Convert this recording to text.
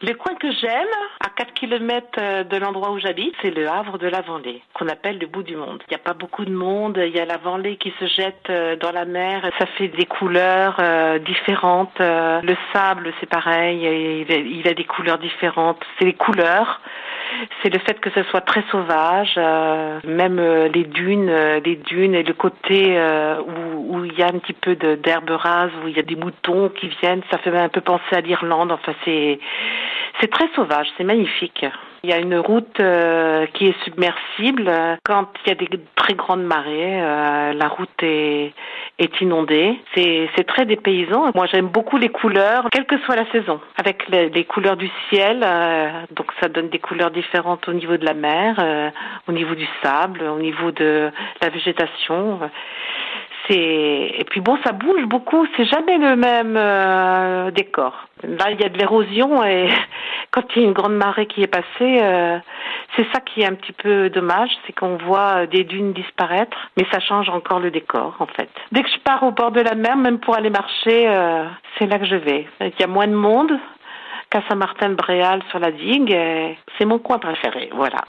Le coin que j'aime, à 4 km de l'endroit où j'habite, c'est le Havre de la Vendée, qu'on appelle le bout du monde. Il n'y a pas beaucoup de monde, il y a la Vendée qui se jette euh, dans la mer, ça fait des couleurs euh, différentes. Euh, le sable, c'est pareil, il a, des couleurs différentes. C'est les couleurs, c'est le fait que ce soit très sauvage, même les dunes, les dunes et le côté où, où il y a un petit peu d'herbe rase, où il y a des moutons qui viennent, ça fait un peu penser à l'Irlande. Enfin, c'est c'est très sauvage, c'est magnifique. Il y a une route euh, qui est submersible. Quand il y a des très grandes marées, euh, la route est, est inondée. C'est, très dépaysant. Moi, j'aime beaucoup les couleurs, quelle que soit la saison. Avec les, les couleurs du ciel, euh, donc ça donne des couleurs différentes au niveau de la mer, au niveau du sable, au niveau de la végétation et puis bon, ça bouge beaucoup. C'est jamais le même euh, décor. Là, il y a de l'érosion et quand il y a une grande marée qui est passée, euh, c'est ça qui est un petit peu dommage, c'est qu'on voit des dunes disparaître, mais ça change encore le décor en fait. Dès que je pars au bord de la mer, même pour aller marcher, euh, c'est là que je vais. Il y a moins de monde qu'à Saint-Martin-de-Bréal sur la digue. C'est mon coin préféré, voilà.